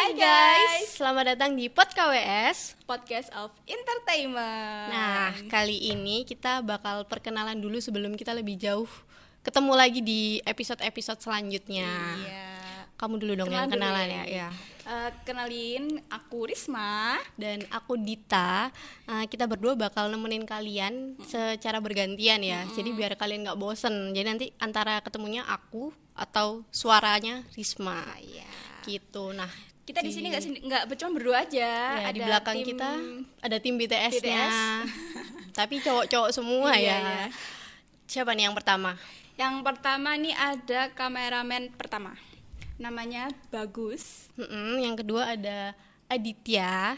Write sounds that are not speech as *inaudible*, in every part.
Hai guys, selamat datang di Pod KWS Podcast of Entertainment. Nah, kali ini kita bakal perkenalan dulu sebelum kita lebih jauh ketemu lagi di episode-episode selanjutnya. Iya. Kamu dulu dong yang Kenalan dulu ya. ya. Eh, kenalin, aku Risma. Dan aku Dita. Uh, kita berdua bakal nemenin kalian secara bergantian ya. Jadi biar kalian nggak bosen. Jadi nanti antara ketemunya aku atau suaranya Risma. Iya. Gitu. Nah, Kita di sini nggak nggak cuma berdua aja. Ya, di ada belakang tim- kita ada tim BTS-nya. BTS. *laughs* Tapi cowok-cowok semua Iya, ya. iya. Siapa nih yang pertama? Yang pertama nih ada kameramen pertama. Namanya Bagus. Mm-mm, yang kedua ada Aditya,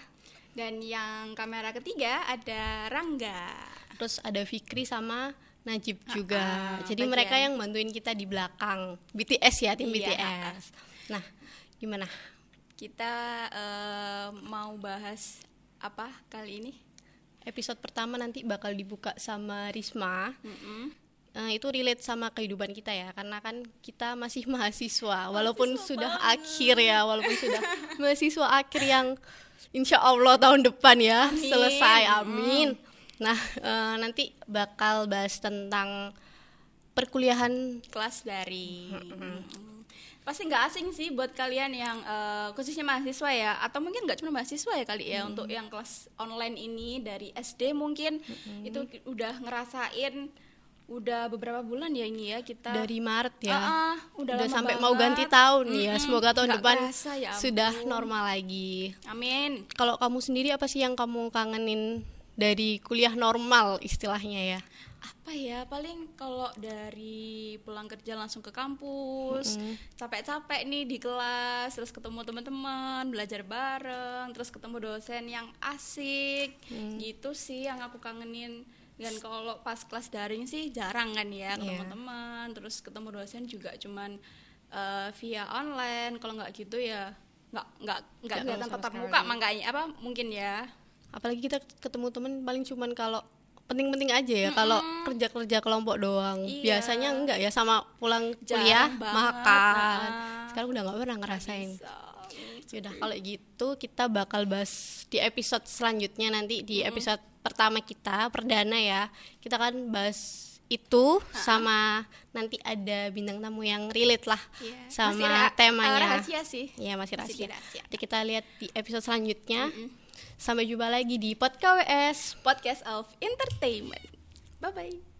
Dan yang kamera ketiga ada Rangga. terus ada Fikri sama Najib juga. ah, Jadi bagian. mereka yang bantuin kita di belakang. BTS ya, tim Iya, BTS. Nah, gimana? Kita eh, mau bahas apa kali ini? Episode pertama nanti bakal dibuka sama Risma. Mm-mm. Eh, itu relate sama kehidupan kita ya karena kan kita masih *laughs* mahasiswa walaupun sudah akhir ya walaupun sudah *laughs* mahasiswa akhir yang insya Allah tahun depan ya Amin. selesai amin nah eh, nanti bakal bahas tentang perkuliahan kelas dari pasti nggak asing sih buat kalian yang eh, khususnya mahasiswa ya. Atau mungkin nggak cuma mahasiswa ya kali ya untuk yang kelas online ini dari SD mungkin. Itu ki- udah ngerasain udah beberapa bulan ya ini ya kita. Dari Maret ya? Ah, ah, udah, udah sampai mau banget. ganti tahun nih ya semoga tahun nggak depan kerasa, ya sudah normal lagi. Amin. Kalau kamu sendiri apa sih yang kamu kangenin dari kuliah normal istilahnya ya apa ya paling kalau dari pulang kerja langsung ke kampus capek-capek nih di kelas terus ketemu teman-teman belajar bareng terus ketemu dosen yang asik. Gitu sih yang aku kangenin. Dan kalau pas kelas daring sih jarang kan ya ketemu Iya. teman terus ketemu dosen juga cuman eh, via online. Kalau nggak gitu ya nggak nggak nggak kelihatan sekali. muka makanya apa mungkin ya. Apalagi kita ketemu temen paling cuman kalau penting-penting aja ya kalau kerja-kerja kelompok doang Iya. biasanya enggak ya sama pulang Jarang kuliah banget, makan nah. sekarang udah nggak pernah ngerasain So, Yaudah kalau gitu kita bakal bahas di episode selanjutnya nanti di episode pertama kita perdana ya kita kan bahas itu sama nanti ada bintang tamu yang relate lah Iya. sama Masih temanya eh, rahasia sih. Iya masih Masih rahasia. rahasia. Nanti kita lihat di episode selanjutnya. Sampai jumpa lagi di Pod KWS. podcast of entertainment. Bye bye.